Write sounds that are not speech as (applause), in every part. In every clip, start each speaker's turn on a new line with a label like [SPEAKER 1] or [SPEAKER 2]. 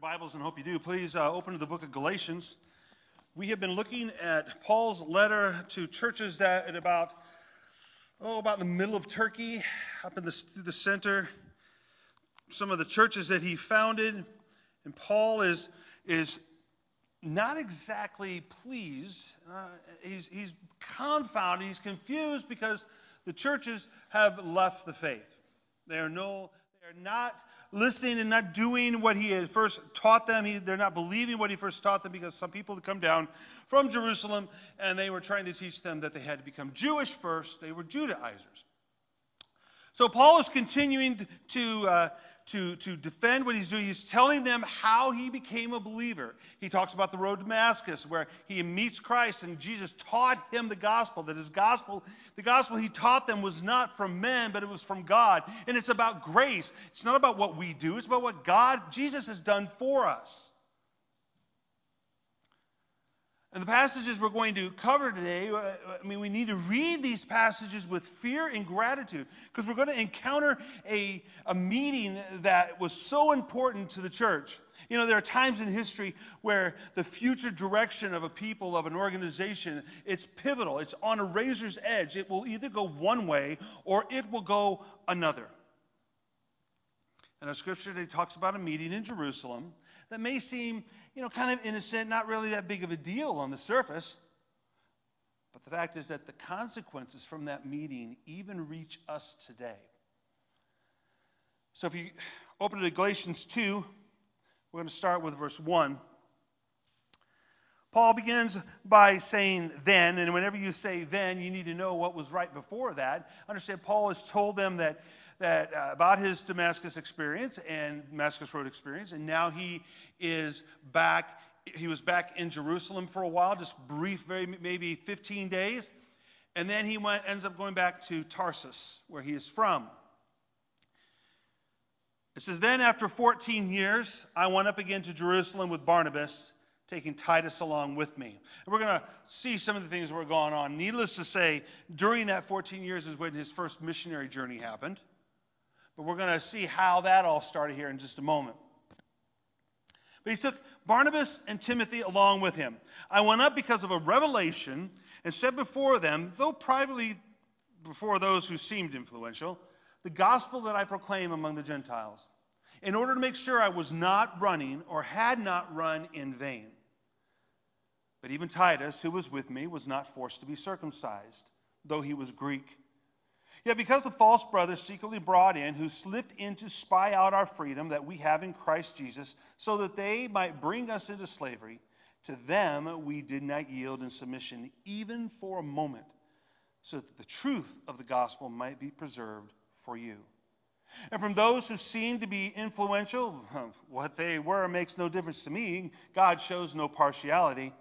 [SPEAKER 1] Bibles and hope you do. Please uh, open to the book of Galatians. We have been looking at Paul's letter to churches that at about oh about the middle of Turkey, up in the through the center. Some of the churches that he founded, and Paul is is not exactly pleased. Uh, he's he's confounded. He's confused because the churches have left the faith. They are no they are not listening and not doing what he had first taught them. He, they're not believing what he first taught them because some people had come down from Jerusalem and they were trying to teach them that they had to become Jewish first. They were Judaizers. So Paul is continuing to, uh, to, to defend what he's doing. He's telling them how he became a believer. He talks about the road to Damascus, where he meets Christ, and Jesus taught him the gospel. That his gospel, the gospel he taught them was not from men, but it was from God. And it's about grace. It's not about what we do, it's about what God, Jesus, has done for us. And the passages we're going to cover today, uh, I mean, we need to read these passages with fear and gratitude because we're going to encounter a, a meeting that was so important to the church. You know, there are times in history where the future direction of a people, of an organization, it's pivotal. It's on a razor's edge. It will either go one way or it will go another. And our scripture today talks about a meeting in Jerusalem that may seem you know, kind of innocent, not really that big of a deal on the surface. But the fact is that the consequences from that meeting even reach us today. So if you open to Galatians 2, we're going to start with verse 1. Paul begins by saying then, and whenever you say then, you need to know what was right before that. Understand, Paul has told them that that uh, about his Damascus experience and Damascus Road experience, and now he is back. He was back in Jerusalem for a while, just brief, very maybe 15 days, and then he went, ends up going back to Tarsus, where he is from. It says, Then after 14 years, I went up again to Jerusalem with Barnabas, taking Titus along with me. And we're going to see some of the things that were going on. Needless to say, during that 14 years is when his first missionary journey happened. But we're going to see how that all started here in just a moment. But he took Barnabas and Timothy along with him. I went up because of a revelation and said before them, though privately before those who seemed influential, the gospel that I proclaim among the Gentiles, in order to make sure I was not running or had not run in vain. But even Titus, who was with me, was not forced to be circumcised, though he was Greek Yet because the false brothers secretly brought in, who slipped in to spy out our freedom that we have in Christ Jesus, so that they might bring us into slavery, to them we did not yield in submission, even for a moment, so that the truth of the gospel might be preserved for you. And from those who seemed to be influential, (laughs) what they were makes no difference to me. God shows no partiality.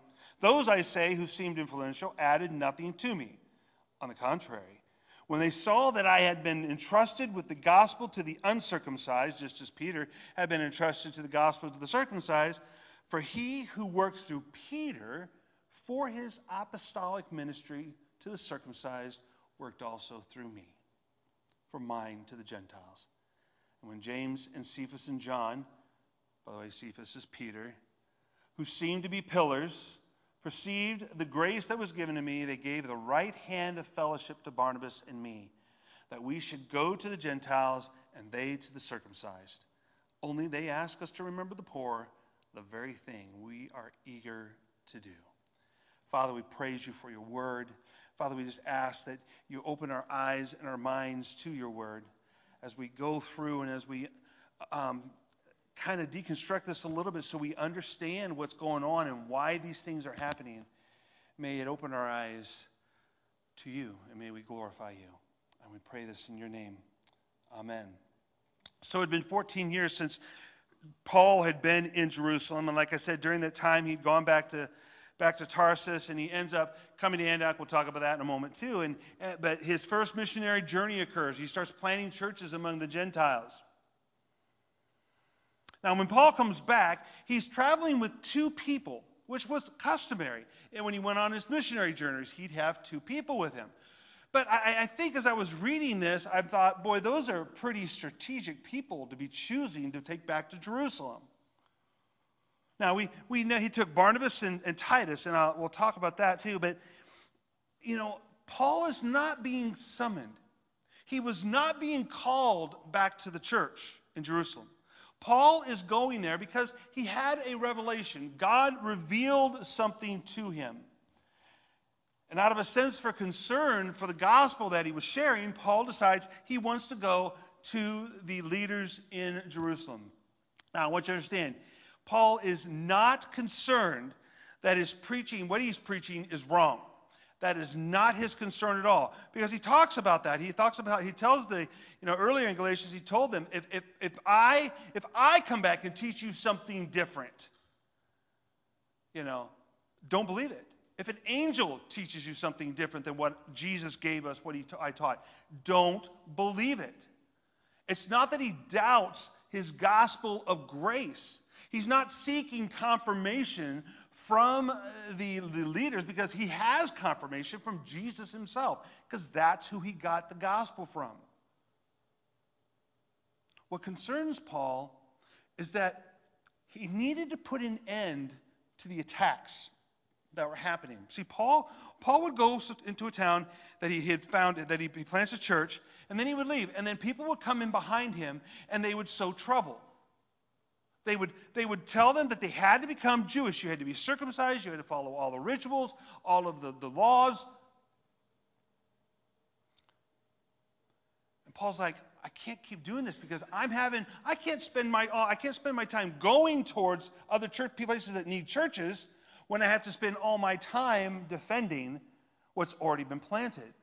[SPEAKER 1] Those, I say, who seemed influential added nothing to me. On the contrary, when they saw that I had been entrusted with the gospel to the uncircumcised, just as Peter had been entrusted to the gospel to the circumcised, for he who worked through Peter for his apostolic ministry to the circumcised worked also through me for mine to the Gentiles. And when James and Cephas and John, by the way, Cephas is Peter, who seemed to be pillars, perceived the grace that was given to me, they gave the right hand of fellowship to Barnabas and me, that we should go to the Gentiles and they to the circumcised. Only they ask us to remember the poor, the very thing we are eager to do. Father, we praise you for your word. Father, we just ask that you open our eyes and our minds to your word as we go through and as we um, kind of deconstruct this a little bit so we understand what's going on and why these things are happening. May it open our eyes to you, and may we glorify you. And we pray this in your name. Amen. So it had been 14 years since Paul had been in Jerusalem, and like I said, during that time he'd gone back to back to Tarsus, and he ends up coming to Antioch. We'll talk about that in a moment too. And uh, but his first missionary journey occurs. He starts planting churches among the Gentiles. Now, when Paul comes back, he's traveling with two people, which was customary. And when he went on his missionary journeys, he'd have two people with him. But I, I, think as I was reading this, I thought, boy, those are pretty strategic people to be choosing to take back to Jerusalem. Now, we, we know he took Barnabas and, and Titus, and I'll, we'll talk about that too, but, you know, Paul is not being summoned. He was not being called back to the church in Jerusalem. Paul is going there because he had a revelation. God revealed something to him. And out of a sense for concern for the gospel that he was sharing, Paul decides he wants to go to the leaders in Jerusalem. Now, I want you to understand, Paul is not concerned that his preaching, what he's preaching, is wrong. That is not his concern at all. Because he talks about that. He talks about he tells the, you know, earlier in Galatians, he told them, if if if I if I come back and teach you something different, you know, don't believe it. If an angel teaches you something different than what Jesus gave us, what he t- I taught, don't believe it. It's not that he doubts his gospel of grace. He's not seeking confirmation from uh, the, the leaders because he has confirmation from Jesus himself, because that's who he got the gospel from. What concerns Paul is that he needed to put an end to the attacks that were happening. See, Paul, Paul would go into a town that he had found, that he, he plants a church, and then he would leave. And then people would come in behind him and they would sow trouble. They would, they would tell them that they had to become Jewish. You had to be circumcised. You had to follow all the rituals, all of the, the laws. And Paul's like, I can't keep doing this because I'm having, I can't spend my, uh, I can't spend my time going towards other church places that need churches when I have to spend all my time defending what's already been planted.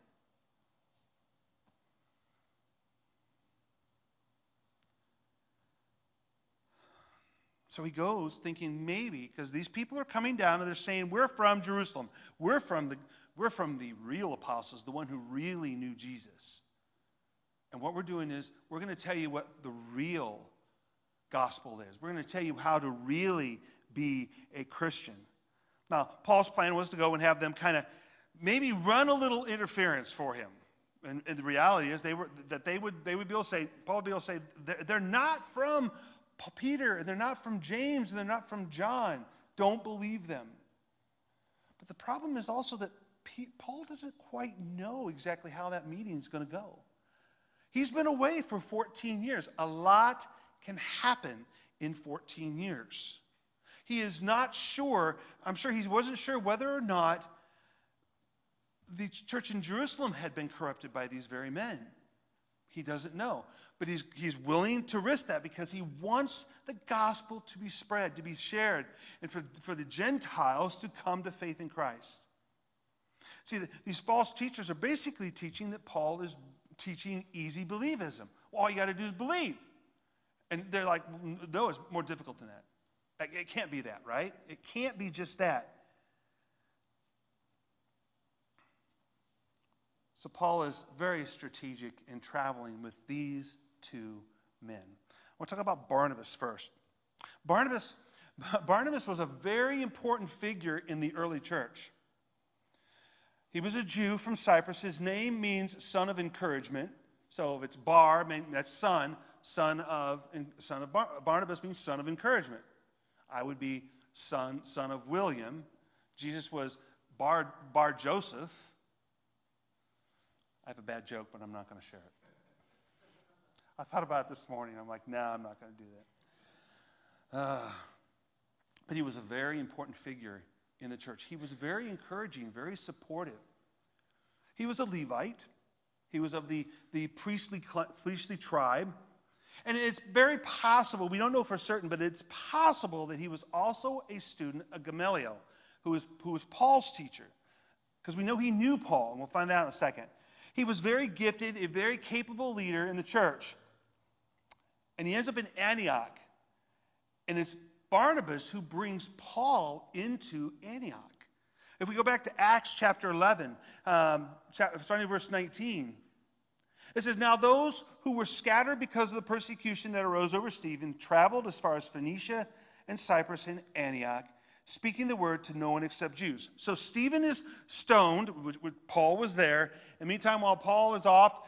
[SPEAKER 1] So he goes thinking maybe, because these people are coming down and they're saying, We're from Jerusalem. We're from the we're from the real apostles, the one who really knew Jesus. And what we're doing is we're going to tell you what the real gospel is. We're going to tell you how to really be a Christian. Now, Paul's plan was to go and have them kind of maybe run a little interference for him. And, and, the reality is they were that they would they would be able to say Paul would be able to say they're, they're not from Peter, and they're not from James, and they're not from John. Don't believe them. But the problem is also that Paul doesn't quite know exactly how that meeting is going to go. He's been away for 14 years. A lot can happen in 14 years. He is not sure, I'm sure he wasn't sure whether or not the church in Jerusalem had been corrupted by these very men. He doesn't know. But he's, he's willing to risk that because he wants the gospel to be spread, to be shared, and for, for the Gentiles to come to faith in Christ. See, these false teachers are basically teaching that Paul is teaching easy believism. Well, all you got to do is believe. And they're like, no, it's more difficult than that. It can't be that, right? It can't be just that. So Paul is very strategic in traveling with these two men. To talk about Barnabas first. Barnabas, (laughs) Barnabas was a very important figure in the early church. He was a Jew from Cyprus. His name means son of encouragement. So if it's Bar, that's son. Son of son of Bar, Barnabas means son of encouragement. I would be son son of William. Jesus was Bar Bar Joseph. I have a bad joke, but I'm not going to share it. I thought about it this morning. I'm like, no, I'm not going to do that. Uh, but he was a very important figure in the church. He was very encouraging, very supportive. He was a Levite. He was of the, the priestly, priestly tribe. And it's very possible, we don't know for certain, but it's possible that he was also a student of Gamaliel, who was, who was Paul's teacher. Because we know he knew Paul, and we'll find out in a second. He was very gifted, a very capable leader in the church. And he ends up in Antioch. And it's Barnabas who brings Paul into Antioch. If we go back to Acts chapter 11, um, starting verse 19, it says, Now those who were scattered because of the persecution that arose over Stephen traveled as far as Phoenicia and Cyprus and Antioch, speaking the word to no one except Jews. So Stephen is stoned, Paul was there. And meantime, while Paul is off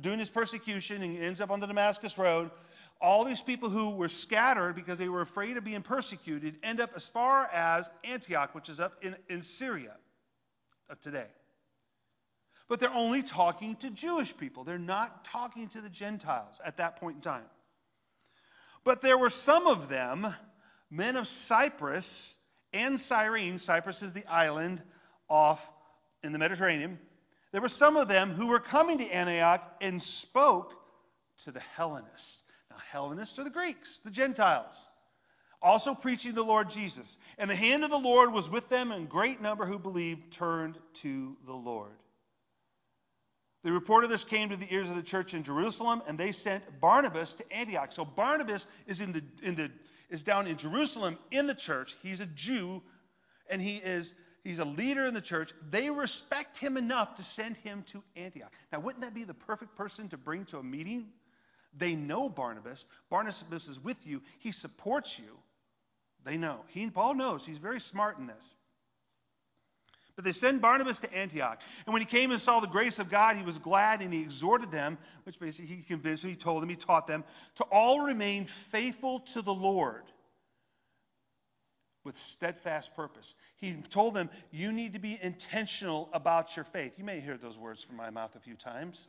[SPEAKER 1] doing his persecution and ends up on the Damascus Road, all these people who were scattered because they were afraid of being persecuted end up as far as Antioch, which is up in, in Syria of today. But they're only talking to Jewish people. They're not talking to the Gentiles at that point in time. But there were some of them, men of Cyprus and Cyrene. Cyprus is the island off in the Mediterranean. There were some of them who were coming to Antioch and spoke to the Hellenists. Hellenists are the Greeks, the Gentiles, also preaching the Lord Jesus. And the hand of the Lord was with them, and great number who believed turned to the Lord. The report of this came to the ears of the church in Jerusalem, and they sent Barnabas to Antioch. So Barnabas is in the, in the is down in Jerusalem in the church. He's a Jew, and he is he's a leader in the church. They respect him enough to send him to Antioch. Now, wouldn't that be the perfect person to bring to a meeting? They know Barnabas. Barnabas is with you. He supports you. They know. He Paul knows. He's very smart in this. But they send Barnabas to Antioch. And when he came and saw the grace of God, he was glad and he exhorted them, which basically he convinced them, he told them, he taught them, to all remain faithful to the Lord with steadfast purpose. He told them, you need to be intentional about your faith. You may hear those words from my mouth a few times.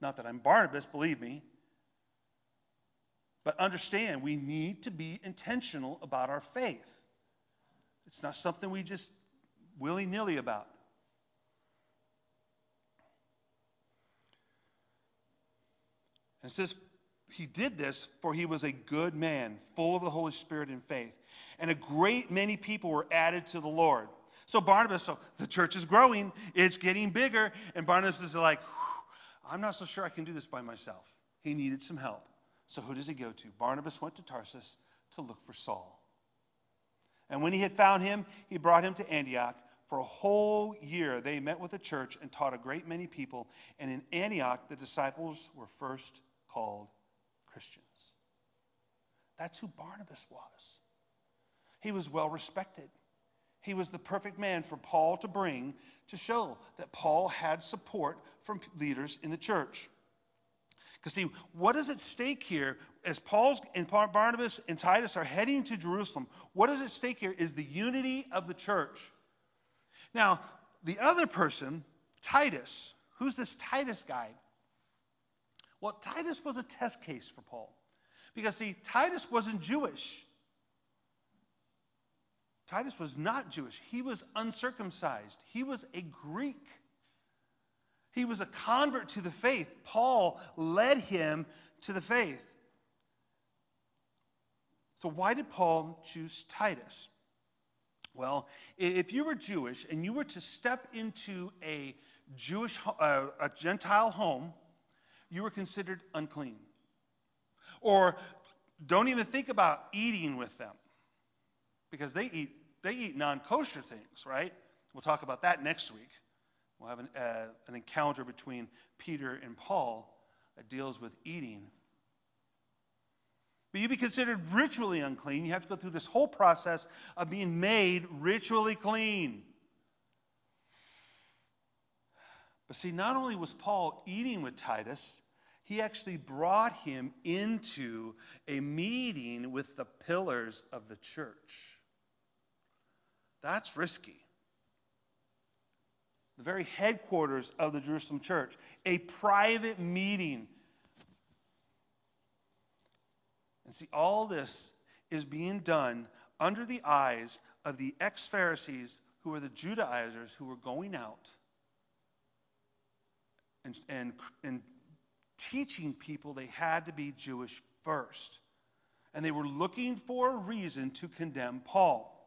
[SPEAKER 1] Not that I'm Barnabas, believe me. But understand, we need to be intentional about our faith. It's not something we just willy nilly about. And it says, He did this for he was a good man, full of the Holy Spirit and faith. And a great many people were added to the Lord. So Barnabas, so the church is growing, it's getting bigger, and Barnabas is like, I'm not so sure I can do this by myself. He needed some help. So who does he go to? Barnabas went to Tarsus to look for Saul. And when he had found him, he brought him to Antioch. For a whole year, they met with the church and taught a great many people. And in Antioch, the disciples were first called Christians. That's who Barnabas was. He was well respected. He was the perfect man for Paul to bring to show that Paul had support from leaders in the church. Because, see, what is at stake here as Paul's and Barnabas and Titus are heading to Jerusalem? What is at stake here is the unity of the church. Now, the other person, Titus, who's this Titus guy? Well, Titus was a test case for Paul. Because, see, Titus wasn't Jewish. Titus was not Jewish. He was uncircumcised. He was a Greek. He was a convert to the faith. Paul led him to the faith. So, why did Paul choose Titus? Well, if you were Jewish and you were to step into a Jewish, uh, a Gentile home, you were considered unclean. Or don't even think about eating with them because they eat they eat non-kosher things, right? We'll talk about that next week. We'll have an, uh, an encounter between Peter and Paul that deals with eating but you'd be considered ritually unclean, you have to go through this whole process of being made ritually clean. But see, not only was Paul eating with Titus, he actually brought him into a meeting with the pillars of the church. That's risky. The very headquarters of the Jerusalem church, a private meeting And see, all this is being done under the eyes of the ex Pharisees who were the Judaizers who were going out and, and, and teaching people they had to be Jewish first. And they were looking for a reason to condemn Paul.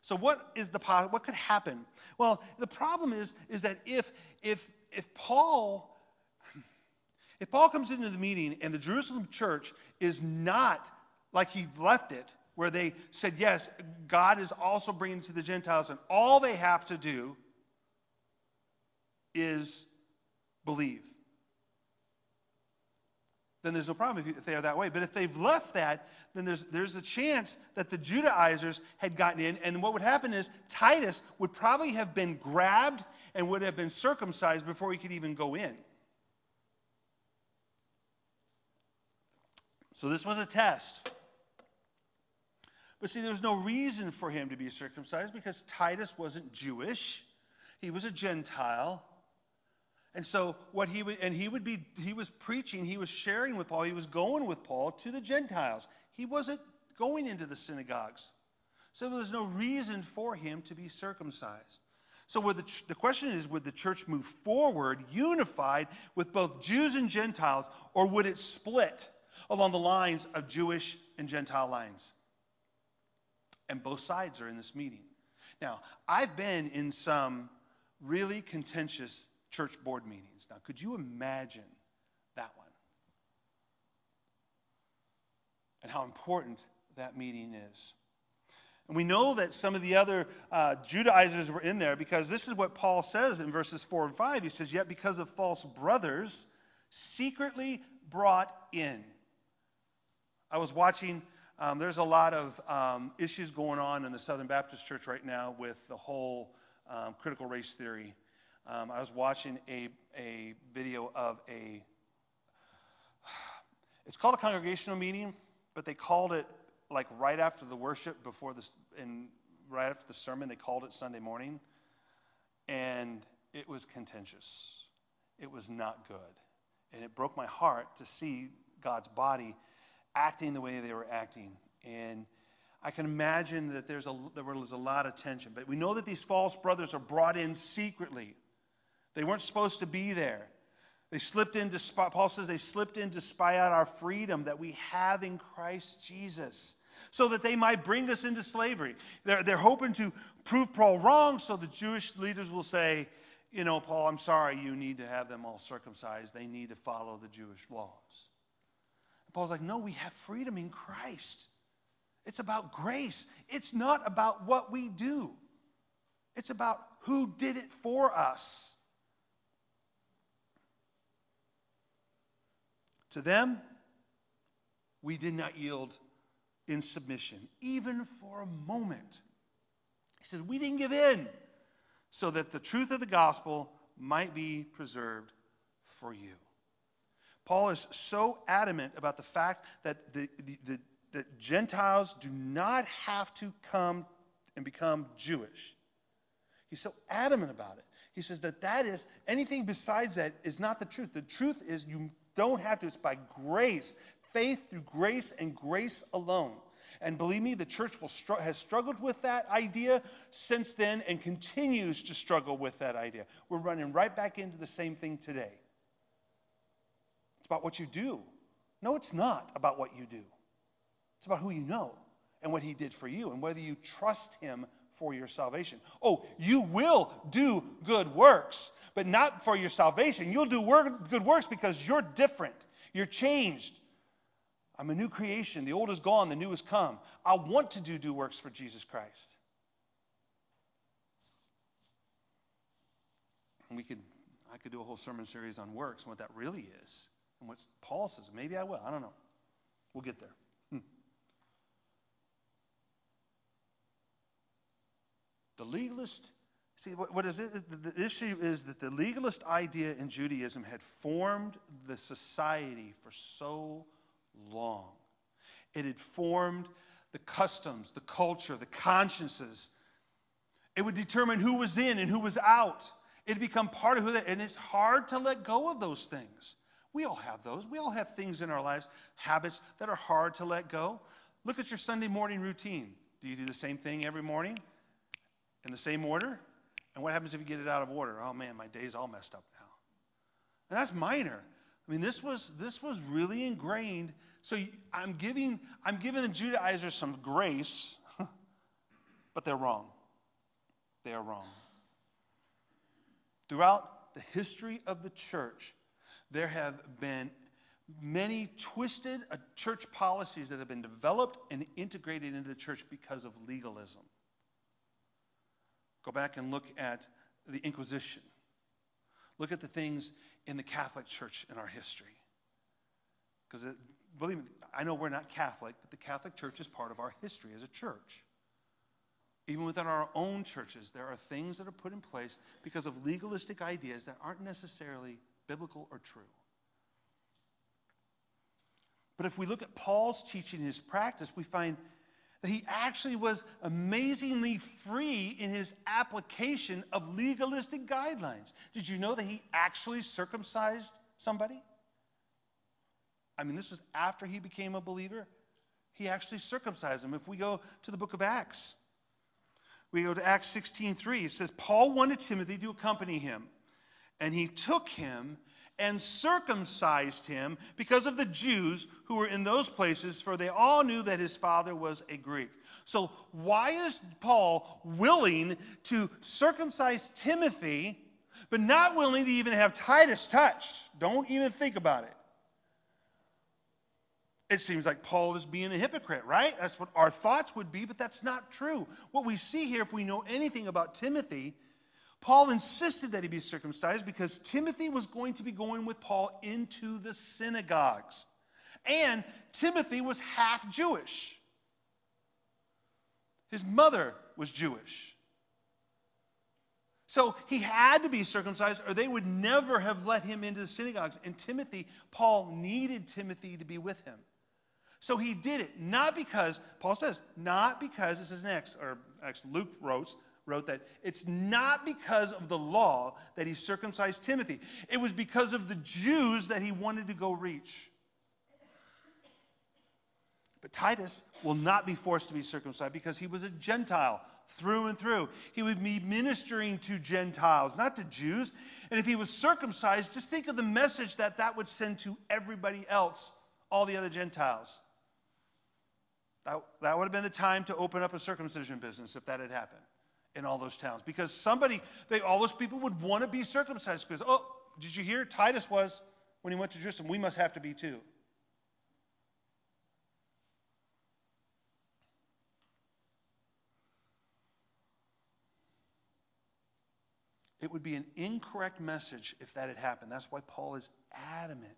[SPEAKER 1] So what is the what could happen? Well, the problem is is that if if if Paul if Paul comes into the meeting and the Jerusalem church is not like he left it, where they said, yes, God is also bringing to the Gentiles, and all they have to do is believe. Then there's no problem if, they are that way. But if they've left that, then there's, there's a chance that the Judaizers had gotten in. And what would happen is Titus would probably have been grabbed and would have been circumcised before he could even go in. So this was a test. But see, there was no reason for him to be circumcised because Titus wasn't Jewish. He was a Gentile. And so what he would and he would be he was preaching, he was sharing with Paul, he was going with Paul to the Gentiles. He wasn't going into the synagogues. So there was no reason for him to be circumcised. So the, the question is would the church move forward unified with both Jews and Gentiles, or would it split along the lines of Jewish and Gentile lines? And both sides are in this meeting. Now, I've been in some really contentious church board meetings. Now, could you imagine that one? And how important that meeting is. And we know that some of the other uh, Judaizers were in there because this is what Paul says in verses 4 and 5. He says, Yet because of false brothers, secretly brought in. I was watching, um, there's a lot of um, issues going on in the Southern Baptist Church right now with the whole um, critical race theory. Um, I was watching a, a video of a, it's called a congregational meeting, but they called it like right after the worship, before this, and right after the sermon, they called it Sunday morning, and it was contentious. It was not good, and it broke my heart to see God's body acting the way they were acting, and I can imagine that there's a, there was a lot of tension. But we know that these false brothers are brought in secretly. They weren't supposed to be there. They slipped in to Paul says they slipped in to spy out our freedom that we have in Christ Jesus so that they might bring us into slavery. They're, they're hoping to prove Paul wrong so the Jewish leaders will say, you know, Paul, I'm sorry, you need to have them all circumcised. They need to follow the Jewish laws. And Paul's like, no, we have freedom in Christ. It's about grace. It's not about what we do. It's about who did it for us. To them, we did not yield in submission, even for a moment. He says, We didn't give in so that the truth of the gospel might be preserved for you. Paul is so adamant about the fact that the, the, the that Gentiles do not have to come and become Jewish. He's so adamant about it. He says that that is anything besides that is not the truth. The truth is you don't have to. It's by grace faith through grace and grace alone. And believe me, the church str- has struggled with that idea since then and continues to struggle with that idea. We're running right back into the same thing today. It's about what you do. No, it's not about what you do. It's about who you know and what he did for you and whether you trust him for your salvation. Oh, you will do good works, but not for your salvation. You'll do work, good works because you're different. You're changed. I'm a new creation. The old is gone, the new has come. I want to do do works for Jesus Christ. And we could I could do a whole sermon series on works and what that really is. And what Paul says. Maybe I will. I don't know. We'll get there. Hmm. The legalist See, what, what is it? The, the issue is that the legalist idea in Judaism had formed the society for so long. It had formed the customs, the culture, the consciences. It would determine who was in and who was out. It had become part of who they, and it's hard to let go of those things. We all have those. We all have things in our lives, habits that are hard to let go. Look at your Sunday morning routine. Do you do the same thing every morning in the same order? And what happens if you get it out of order? Oh man, my day's all messed up now. And that's minor. I mean, this was this was really ingrained so I'm giving, I'm giving the Judaizers some grace, (laughs) but they're wrong. They are wrong. Throughout the history of the church, there have been many twisted uh, church policies that have been developed and integrated into the church because of legalism. Go back and look at the Inquisition. Look at the things in the Catholic Church in our history. Because believe me, I know we're not Catholic, but the Catholic Church is part of our history as a church. Even within our own churches, there are things that are put in place because of legalistic ideas that aren't necessarily biblical or true. But if we look at Paul's teaching, and his practice, we find that he actually was amazingly free in his application of legalistic guidelines. Did you know that he actually circumcised somebody? I mean, this was after he became a believer. He actually circumcised them. If we go to the book of Acts, we go to Acts 16:3. It says Paul wanted Timothy to accompany him, and he took him and circumcised him because of the Jews who were in those places, for they all knew that his father was a Greek. So, why is Paul willing to circumcise Timothy, but not willing to even have Titus touched? Don't even think about it. It seems like Paul is being a hypocrite, right? That's what our thoughts would be, but that's not true. What we see here, if we know anything about Timothy, Paul insisted that he be circumcised because Timothy was going to be going with Paul into the synagogues. And Timothy was half Jewish. His mother was Jewish. So he had to be circumcised, or they would never have let him into the synagogues. And Timothy, Paul needed Timothy to be with him. So he did it, not because, Paul says, not because, this is next, or actually Luke wrote, wrote that it's not because of the law that he circumcised Timothy. It was because of the Jews that he wanted to go reach. But Titus will not be forced to be circumcised because he was a Gentile through and through. He would be ministering to Gentiles, not to Jews. And if he was circumcised, just think of the message that that would send to everybody else, all the other Gentiles. That, that would have been the time to open up a circumcision business if that had happened in all those towns. Because somebody, they, all those people would want to be circumcised because, oh, did you hear? Titus was when he went to Jerusalem. We must have to be too. It would be an incorrect message if that had happened. That's why Paul is adamant.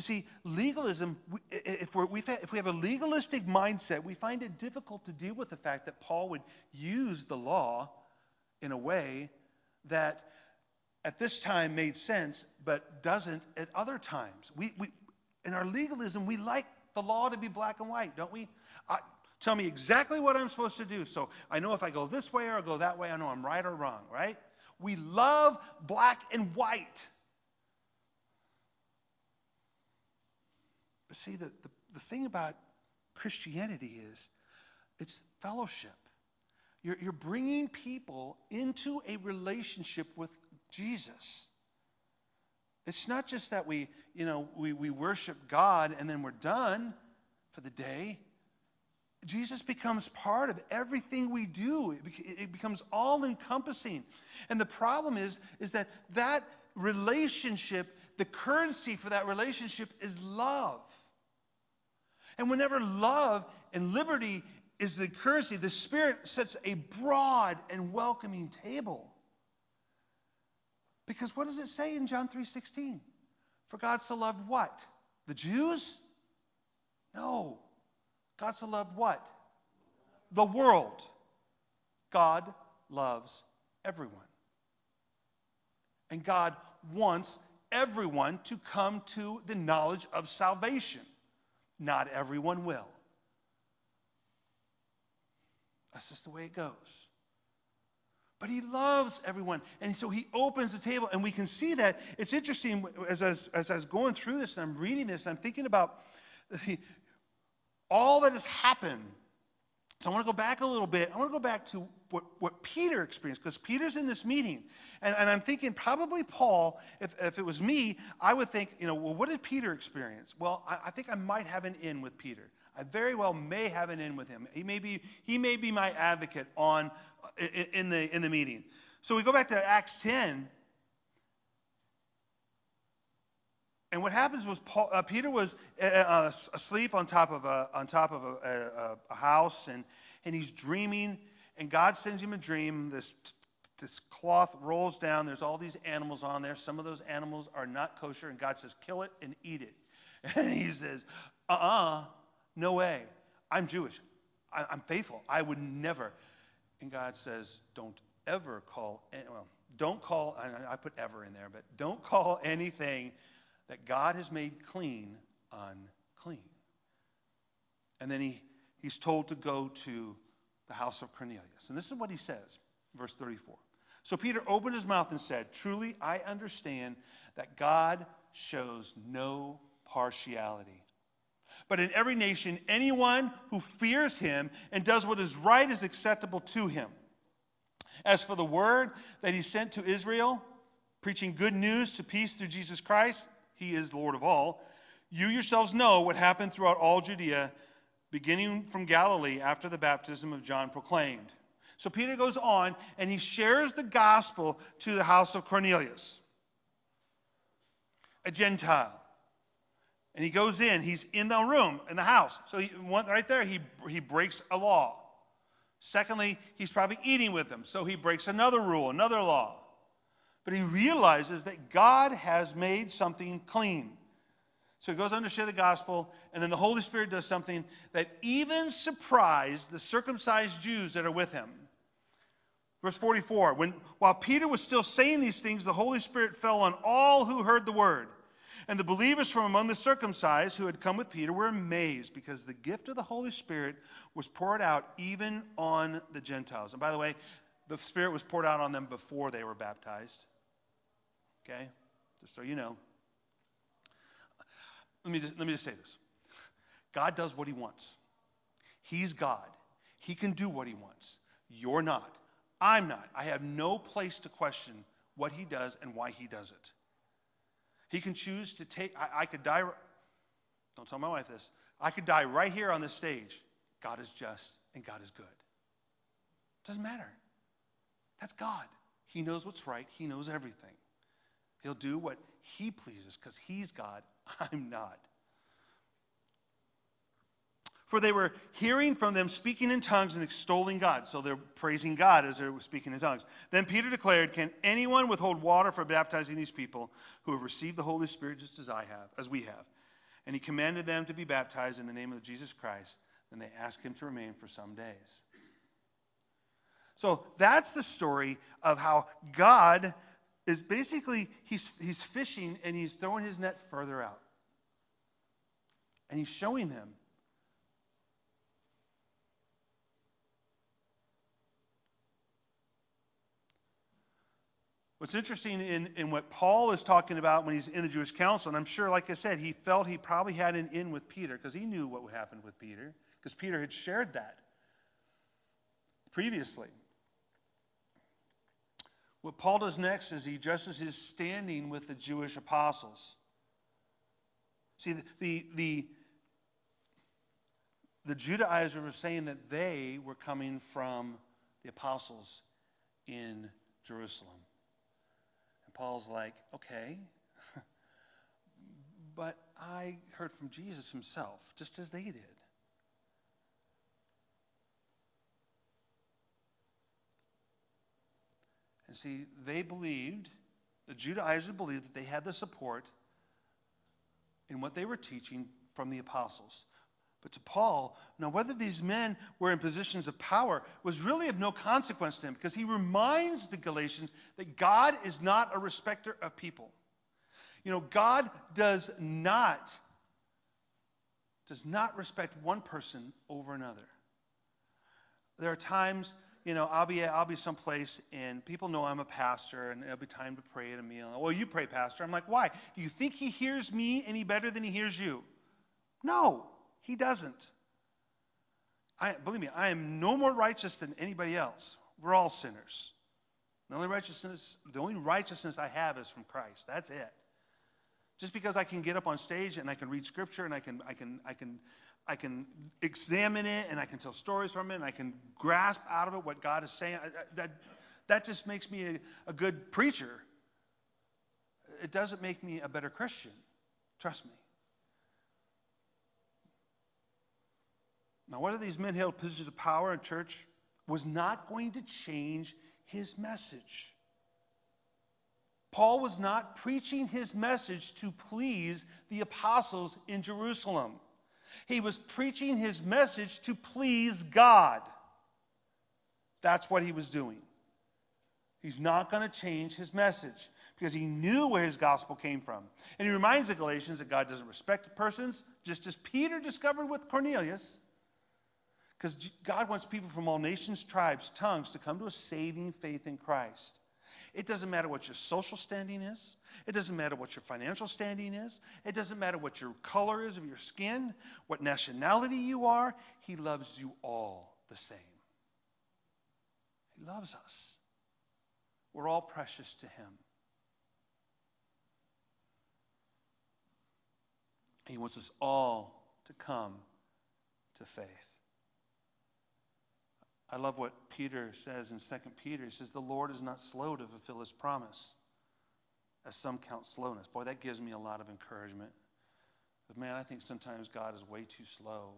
[SPEAKER 1] But see, legalism, if, we if we have a legalistic mindset, we find it difficult to deal with the fact that Paul would use the law in a way that at this time made sense, but doesn't at other times. We, we, in our legalism, we like the law to be black and white, don't we? I, tell me exactly what I'm supposed to do. So I know if I go this way or go that way, I know I'm right or wrong, right? We love black and white. But see, the, the, the thing about Christianity is it's fellowship. You're, you're bringing people into a relationship with Jesus. It's not just that we, you know, we, we worship God and then we're done for the day. Jesus becomes part of everything we do. It becomes all encompassing. And the problem is, is that that relationship, the currency for that relationship is love. And whenever love and liberty is the currency, the Spirit sets a broad and welcoming table. Because what does it say in John 3:16? For God so loved what? The Jews? No. God so loved what? The world. God loves everyone. And God wants everyone to come to the knowledge of salvation. Not everyone will. That's just the way it goes. But he loves everyone. And so he opens the table, and we can see that. It's interesting as, as, as I was going through this and I'm reading this, and I'm thinking about (laughs) all that has happened. So I want to go back a little bit. I want to go back to what, what Peter experienced, because Peter's in this meeting. And, and I'm thinking probably Paul, if, if it was me, I would think, you know, well, what did Peter experience? Well, I, I think I might have an in with Peter. I very well may have an in with him. He may be, he may be my advocate on in, in the in the meeting. So we go back to Acts 10. And what happens was Paul, uh, Peter was uh, uh, asleep on top of a on top of a, a, a house, and and he's dreaming and God sends him a dream. This, this cloth rolls down. There's all these animals on there. Some of those animals are not kosher. And God says, kill it and eat it. (laughs) And he says, uh uh-uh, uh no way. I'm Jewish. I, am faithful. I would never. And God says, don't ever call, well, don't call, I, I put ever in there, but don't call anything that God has made clean unclean. And then he, he's told to go to the house of Cornelius. And this is what he says, verse 34. So Peter opened his mouth and said, Truly, I understand that God shows no partiality. But in every nation, anyone who fears him and does what is right is acceptable to him. As for the word that he sent to Israel, preaching good news to peace through Jesus Christ, he is Lord of all. You yourselves know what happened throughout all Judea, beginning from Galilee after the baptism of John proclaimed. So Peter goes on and he shares the gospel to the house of Cornelius, a Gentile. And he goes in, he's in the room, in the house. So he, went right there, he, he breaks a law. Secondly, he's probably eating with them, so he breaks another rule, another law. But he realizes that God has made something clean. So he goes on to share the gospel, and then the Holy Spirit does something that even surprised the circumcised Jews that are with him. Verse 44 when, While Peter was still saying these things, the Holy Spirit fell on all who heard the word. And the believers from among the circumcised who had come with Peter were amazed because the gift of the Holy Spirit was poured out even on the Gentiles. And by the way, the Spirit was poured out on them before they were baptized. Okay? Just so you know. Let me just, let me just say this God does what he wants. He's God. He can do what he wants. You're not. I'm not. I have no place to question what he does and why he does it. He can choose to take, I, I could die, don't tell my wife this, I could die right here on this stage. God is just and God is good. Doesn't matter. That's God. He knows what's right, He knows everything. He'll do what He pleases because He's God. (laughs) I'm not. For they were hearing from them speaking in tongues and extolling God. So they're praising God as they're speaking in tongues. Then Peter declared, Can anyone withhold water for baptizing these people who have received the Holy Spirit just as I have, as we have? And he commanded them to be baptized in the name of Jesus Christ. Then they asked him to remain for some days. So that's the story of how God is basically he's he's fishing and he's throwing his net further out. And he's showing them What's interesting in, in what Paul is talking about when he's in the Jewish council, and I'm sure, like I said, he felt he probably had an in with Peter because he knew what would happen with Peter because Peter had shared that previously. What Paul does next is he addresses his standing with the Jewish apostles. See, the, the, the, the Judaizers were saying that they were coming from the apostles in Jerusalem. And Paul's like, okay, (laughs) but I heard from Jesus himself, just as they did. And see, they believed, the Judaizers believed that they had the support in what they were teaching from the apostles. But to Paul, now whether these men were in positions of power was really of no consequence to him because he reminds the Galatians that God is not a respecter of people. You know, God does not does not respect one person over another. There are times, you know, I'll be I'll be someplace and people know I'm a pastor and it'll be time to pray at a meal. Well, you pray, pastor. I'm like, why? Do you think he hears me any better than he hears you? No. He doesn't. I, believe me, I am no more righteous than anybody else. We're all sinners. The only righteousness, the only righteousness I have is from Christ. That's it. Just because I can get up on stage and I can read scripture and I can, I can, I can, I can examine it and I can tell stories from it and I can grasp out of it what God is saying. That, that just makes me a, a good preacher. It doesn't make me a better Christian. Trust me. Now, whether these men held positions of power in church was not going to change his message. Paul was not preaching his message to please the apostles in Jerusalem. He was preaching his message to please God. That's what he was doing. He's not going to change his message because he knew where his gospel came from. And he reminds the Galatians that God doesn't respect persons, just as Peter discovered with Cornelius. Because God wants people from all nations, tribes, tongues to come to a saving faith in Christ. It doesn't matter what your social standing is. It doesn't matter what your financial standing is. It doesn't matter what your color is of your skin, what nationality you are. He loves you all the same. He loves us. We're all precious to Him. He wants us all to come to faith. I love what Peter says in 2 Peter. He says, The Lord is not slow to fulfill his promise, as some count slowness. Boy, that gives me a lot of encouragement. But man, I think sometimes God is way too slow.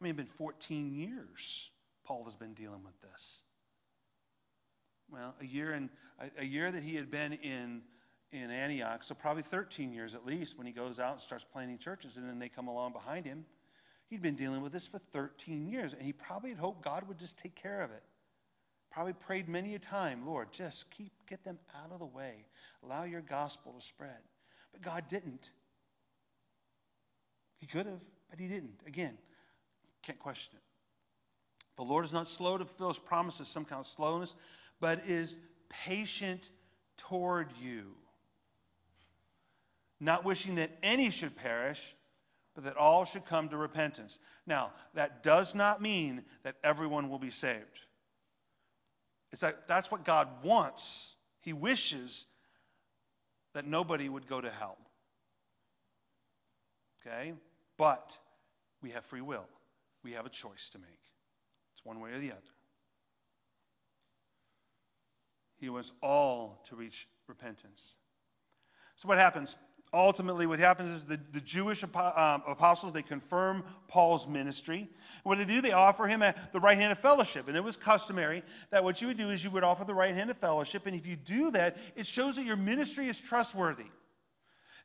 [SPEAKER 1] I mean, it's been 14 years Paul has been dealing with this. Well, a year and a, a year that he had been in in Antioch, so probably 13 years at least when he goes out and starts planting churches, and then they come along behind him. He'd been dealing with this for 13 years, and he probably had hoped God would just take care of it. Probably prayed many a time, Lord, just keep get them out of the way. Allow your gospel to spread. But God didn't. He could have, but he didn't. Again, can't question it. The Lord is not slow to fulfill his promises, some kind of slowness, but is patient toward you, not wishing that any should perish, but that all should come to repentance. Now, that does not mean that everyone will be saved. It's that that's what God wants. He wishes that nobody would go to hell. Okay? But we have free will. We have a choice to make. It's one way or the other. He wants all to reach repentance. So what happens? Ultimately what happens is the, the Jewish um, apostles, they confirm Paul's ministry. What they do? They offer him the right hand of fellowship. And it was customary that what you would do is you would offer the right hand of fellowship. And if you do that, it shows that your ministry is trustworthy.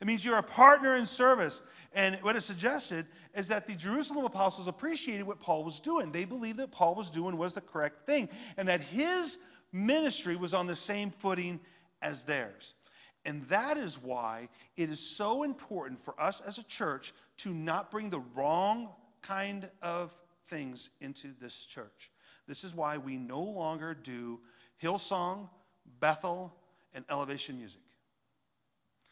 [SPEAKER 1] It means you're a partner in service. And what it suggested is that the Jerusalem apostles appreciated what Paul was doing. They believed that Paul was doing was the correct thing and that his ministry was on the same footing as theirs. And that is why it is so important for us as a church to not bring the wrong kind of things into this church. This is why we no longer do Hillsong, Bethel, and Elevation Music.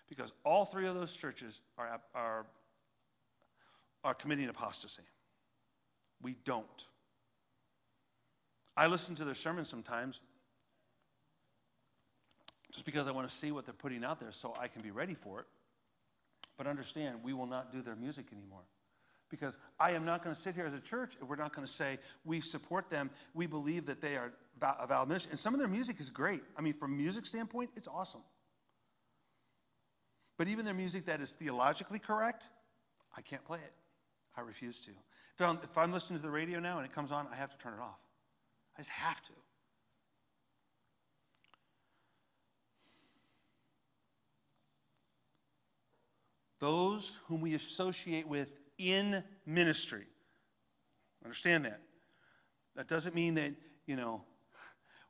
[SPEAKER 1] Because all three of those churches are, are, are committing apostasy. We don't. I listen to their sermons sometimes just because I want to see what they're putting out there so I can be ready for it. But understand, we will not do their music anymore. Because I am not going to sit here as a church and we're not going to say we support them. We believe that they are a valid mission. And some of their music is great. I mean, from a music standpoint, it's awesome. But even their music that is theologically correct, I can't play it. I refuse to. If I'm, if I'm listening to the radio now and it comes on, I have to turn it off. I just have to. Those whom we associate with in ministry. Understand that. That doesn't mean that, you know,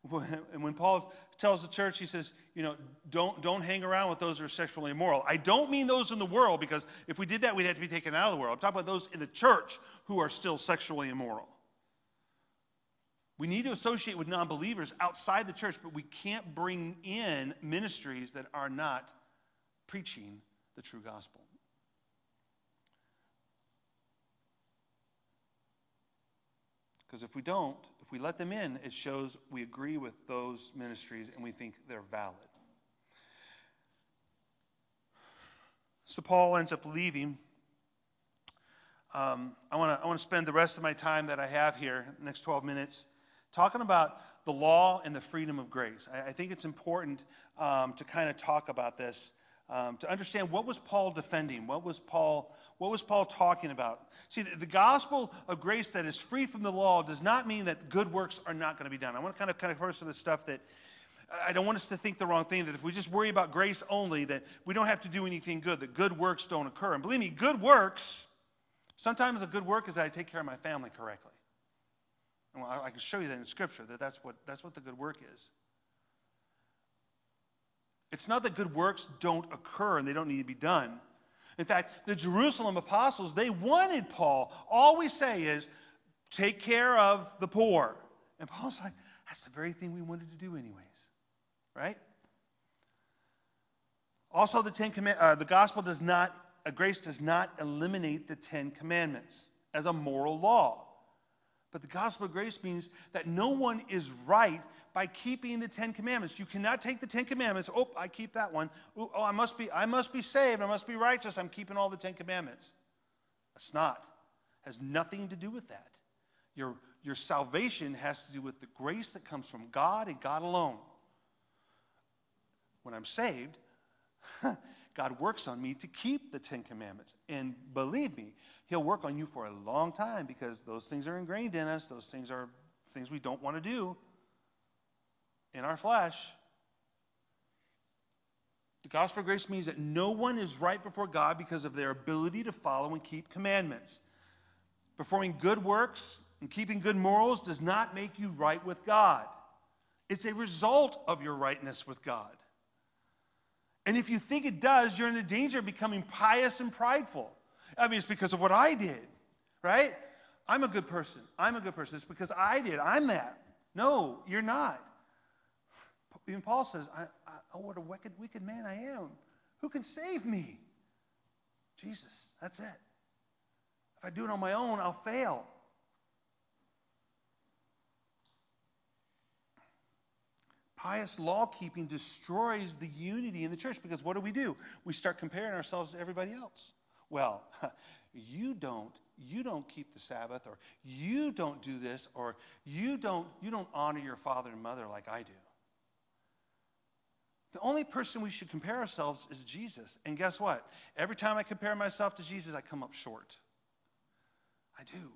[SPEAKER 1] (laughs) and when Paul tells the church, he says, you know, don't, don't hang around with those who are sexually immoral. I don't mean those in the world, because if we did that, we'd have to be taken out of the world. I'm talking about those in the church who are still sexually immoral. We need to associate with non believers outside the church, but we can't bring in ministries that are not preaching the true gospel. Because if we don't, if we let them in, it shows we agree with those ministries and we think they're valid. So Paul ends up leaving. Um, I want to spend the rest of my time that I have here, next 12 minutes, talking about the law and the freedom of grace. I, I think it's important um, to kind of talk about this um, to understand what was Paul defending, what was Paul, what was Paul talking about. See, the, the, gospel of grace that is free from the law does not mean that good works are not going to be done. I want to kind of kind of some of the stuff that I don't want us to think the wrong thing that if we just worry about grace only, that we don't have to do anything good, that good works don't occur. And believe me, good works. Sometimes a good work is that I take care of my family correctly. And I, I can show you that in Scripture that that's what that's what the good work is. It's not that good works don't occur and they don't need to be done. In fact, the Jerusalem apostles, they wanted Paul. All we say is, take care of the poor. And Paul's like, that's the very thing we wanted to do, anyways. Right? Also, the Ten Command- uh, the gospel does not, uh, grace does not eliminate the Ten Commandments as a moral law. But the gospel of grace means that no one is right by keeping the Ten Commandments. You cannot take the Ten Commandments. Oh, I keep that one. Oh, I must be, I must be saved. I must be righteous. I'm keeping all the Ten Commandments. That's not. Has nothing to do with that. Your, your salvation has to do with the grace that comes from God and God alone. When I'm saved, (laughs) God works on me to keep the Ten Commandments. And believe me, He'll work on you for a long time because those things are ingrained in us. Those things are things we don't want to do in our flesh. The gospel of grace means that no one is right before God because of their ability to follow and keep commandments. Performing good works and keeping good morals does not make you right with God. It's a result of your rightness with God. And if you think it does, you're in the danger of becoming pious and prideful. I mean, it's because of what I did, right? I'm a good person. I'm a good person. It's because I did. I'm that. No, you're not. Even Paul says, I, I, oh, what a wicked, wicked man I am. Who can save me? Jesus. That's it. If I do it on my own, I'll fail. Pious law keeping destroys the unity in the church because what do we do? We start comparing ourselves to everybody else. Well, (laughs) you don't you don't keep the Sabbath or you don't do this or you don't you don't honor your father and mother like I do. The only person we should compare ourselves is Jesus. And guess what? Every time I compare myself to Jesus, I come up short. I do.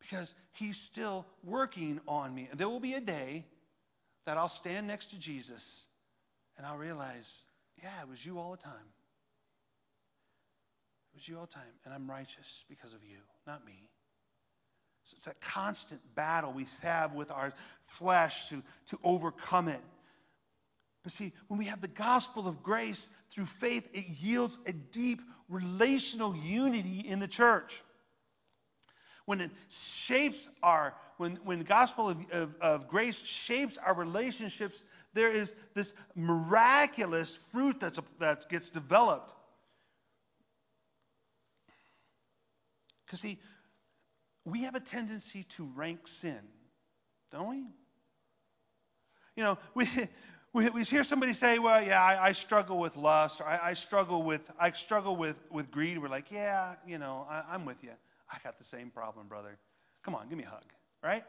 [SPEAKER 1] Because he's still working on me. And there will be a day that I'll stand next to Jesus and I'll realize, yeah, it was you all the time. It was you all the time. And I'm righteous because of you, not me. So it's that constant battle we have with our flesh to, to overcome it. But see, when we have the gospel of grace through faith, it yields a deep relational unity in the church when it shapes our, when, when the gospel of, of, of grace shapes our relationships, there is this miraculous fruit that's, that gets developed. Because, see, we have a tendency to rank sin, don't we? You know, we, we, we hear somebody say, well, yeah, I, I struggle with lust, or I, I, struggle with, I struggle with, with greed. We're like, yeah, you know, I, I'm with you. I got the same problem, brother. Come on, give me a hug, right?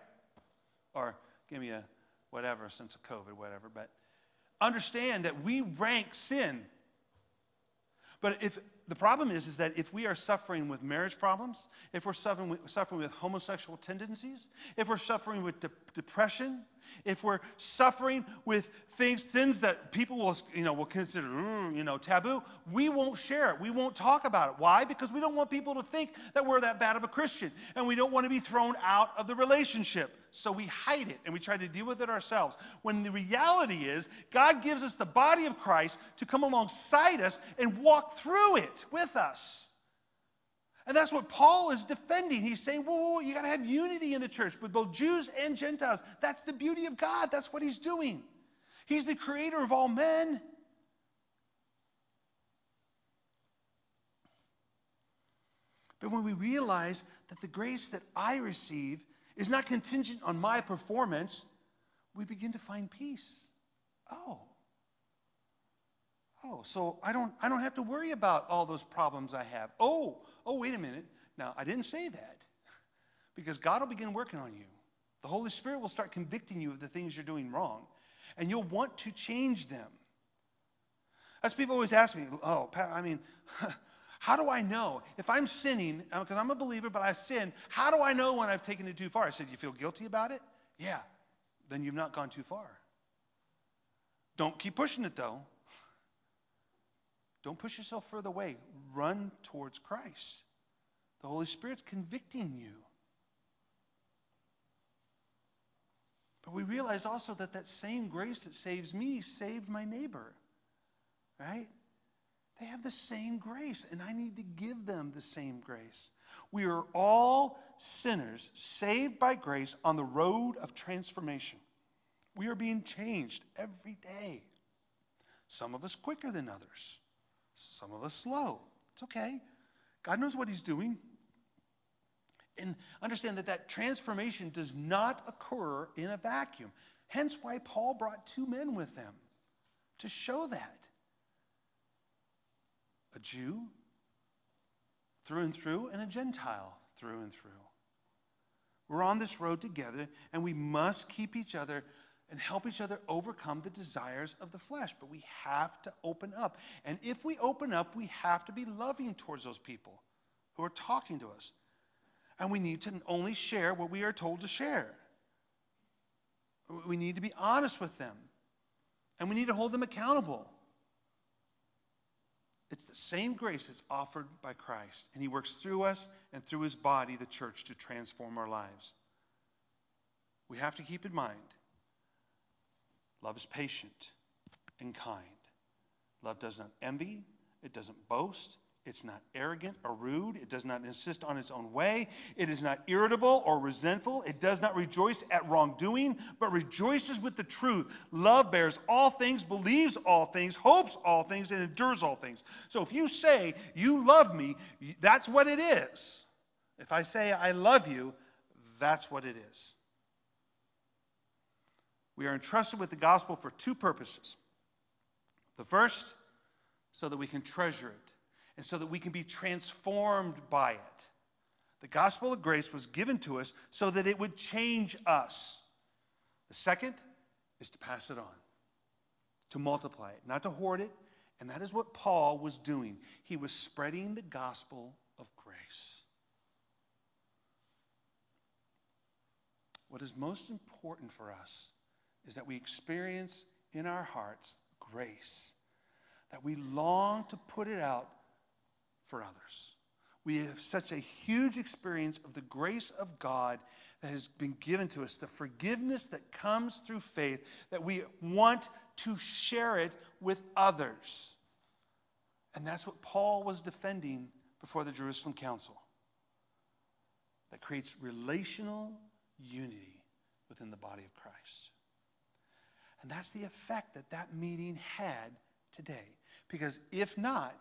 [SPEAKER 1] Or give me a whatever, of COVID, whatever. But understand that we rank sin. But if the problem is, is that if we are suffering with marriage problems, if we're suffering with, suffering with homosexual tendencies, if we're suffering with de- depression, if we're suffering with things, sins that people will, you know, will consider, mm, you know, taboo, we won't share it. We won't talk about it. Why? Because we don't want people to think that we're that bad of a Christian, and we don't want to be thrown out of the relationship. So we hide it and we try to deal with it ourselves. When the reality is, God gives us the body of Christ to come alongside us and walk through it with us. And that's what Paul is defending. He's saying, whoa, whoa, whoa you got to have unity in the church with both Jews and Gentiles. That's the beauty of God. That's what he's doing. He's the creator of all men. But when we realize that the grace that I receive is not contingent on my performance, we begin to find peace. Oh. Oh, so I don't I don't have to worry about all those problems I have. Oh, oh, wait a minute. Now, I didn't say that. (laughs) Because God will begin working on you. The Holy Spirit will start convicting you of the things you're doing wrong. And you'll want to change them. As people always ask me, oh, Pat, I mean, (laughs) how do I know? If I'm sinning, because uh, I'm a believer, but I sin, how do I know when I've taken it too far? I said, you feel guilty about it? Yeah. Then you've not gone too far. Don't keep pushing it, though. Don't push yourself further away. Run towards Christ. The Holy Spirit's convicting you. But we realize also that that same grace that saves me saved my neighbor. Right? They have the same grace, and I need to give them the same grace. We are all sinners saved by grace on the road of transformation. We are being changed every day. Some of us quicker than others, some of us slow. It's okay. God knows what He's doing. And understand that that transformation does not occur in a vacuum. Hence why Paul brought two men with him to show that. A Jew through and through, and a Gentile through and through. We're on this road together, and we must keep each other and help each other overcome the desires of the flesh. But we have to open up. And if we open up, we have to be loving towards those people who are talking to us. And we need to only share what we are told to share. We need to be honest with them. And we need to hold them accountable. It's the same grace that's offered by Christ. And He works through us and through His body, the church, to transform our lives. We have to keep in mind love is patient and kind. Love does not envy, it doesn't boast, it's not arrogant or rude. It does not insist on its own way. It is not irritable or resentful. It does not rejoice at wrongdoing, but rejoices with the truth. Love bears all things, believes all things, hopes all things, and endures all things. So if you say, You love me, that's what it is. If I say, I love you, that's what it is. We are entrusted with the gospel for two purposes. The first, so that we can treasure it and so that we can be transformed by it. The gospel of grace was given to us so that it would change us. The second is to pass it on, to multiply it, not to hoard it. And that is what Paul was doing. He was spreading the gospel of grace. What is most important for us is that we experience in our hearts grace, that we long to put it out for others. We have such a huge experience of the grace of God that has been given to us, the forgiveness that comes through faith, that we want to share it with others. And that's what Paul was defending before the Jerusalem Council. That creates relational unity within the body of Christ. And that's the effect that that meeting had today. Because if not,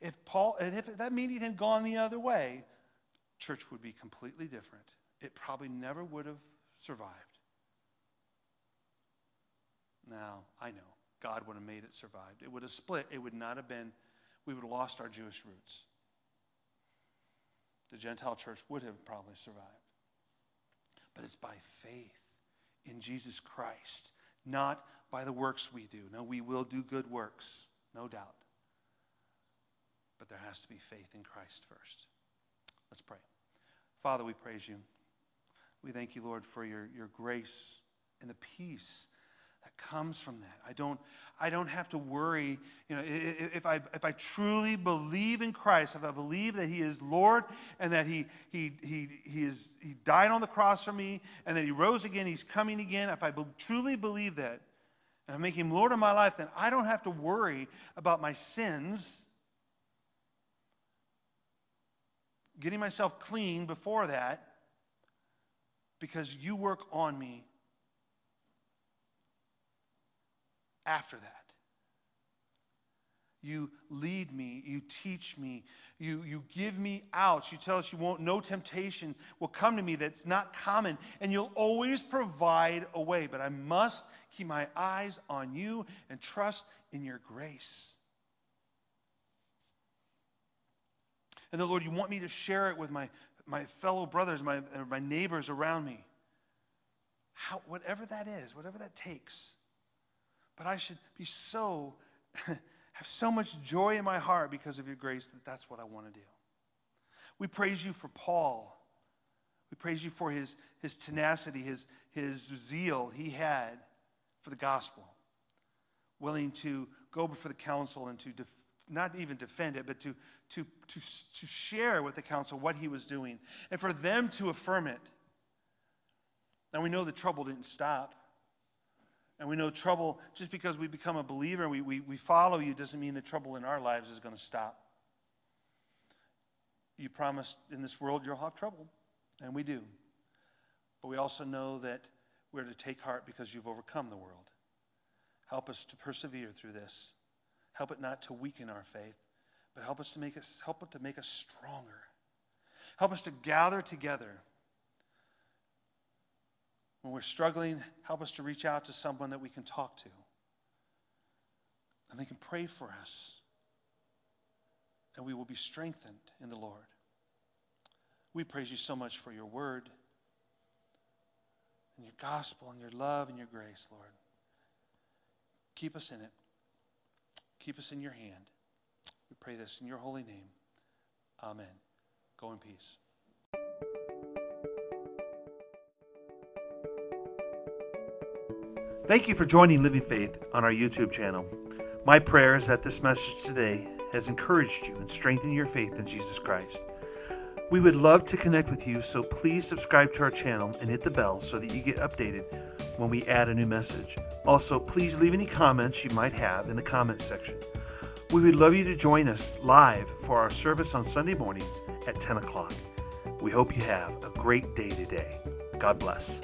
[SPEAKER 1] if Paul, if that meeting had gone the other way, church would be completely different. It probably never would have survived. Now, I know God would have made it survive. It would have split. It would not have been, we would have lost our Jewish roots. The Gentile church would have probably survived. But it's by faith in Jesus Christ, not by the works we do. No, we will do good works, no doubt. But there has to be faith in Christ first. Let's pray. Father, we praise you. We thank you, Lord, for your, your grace and the peace comes from that. I don't, I don't have to worry. You know, if I, if I truly believe in Christ, if I believe that He is Lord and that He, he, he, he, is, he died on the cross for me and that He rose again, He's coming again, if I be, truly believe that and I make Him Lord of my life, then I don't have to worry about my sins getting myself clean before that because you work on me after that. You lead me, you teach me, you, you give me out. You tell us you won't, no temptation will come to me that's not common, and you'll always provide a way. But I must keep my eyes on you and trust in your grace. And the Lord, you want me to share it with my, my fellow brothers, my, my neighbors around me. How, whatever that is, whatever that takes. But I should be so, (laughs) have so much joy in my heart because of your grace that that's what I want to do. We praise you for Paul. We praise you for his, his tenacity, his, his zeal he had for the gospel, willing to go before the council and to def- not even defend it, but to, to, to, to share with the council what he was doing and for them to affirm it. Now we know the trouble didn't stop. And we know trouble, just because we become a believer and we, we, we follow you, doesn't mean the trouble in our lives is going to stop. you promised in this world you'll have trouble, and we do. But we also know that we're to take heart because you've overcome the world. Help us to persevere through this. Help it not to weaken our faith, but help us to make us help it to make us stronger. Help us to gather together. When we're struggling, help us to reach out to someone that we can talk to. And they can pray for us. And we will be strengthened in the Lord. We praise you so much for your word and your gospel and your love and your grace, Lord. Keep us in it. Keep us in your hand. We pray this in your holy name. Amen. Go in peace. Thank you for joining Living Faith on our YouTube channel. My prayer is that this message today has encouraged you and strengthened your faith in Jesus Christ. We would love to connect with you, so please subscribe to our channel and hit the bell so that you get updated when we add a new message. Also, please leave any comments you might have in the comments section. We would love you to join us live for our service on Sunday mornings at 10 o'clock. We hope you have a great day today. God bless.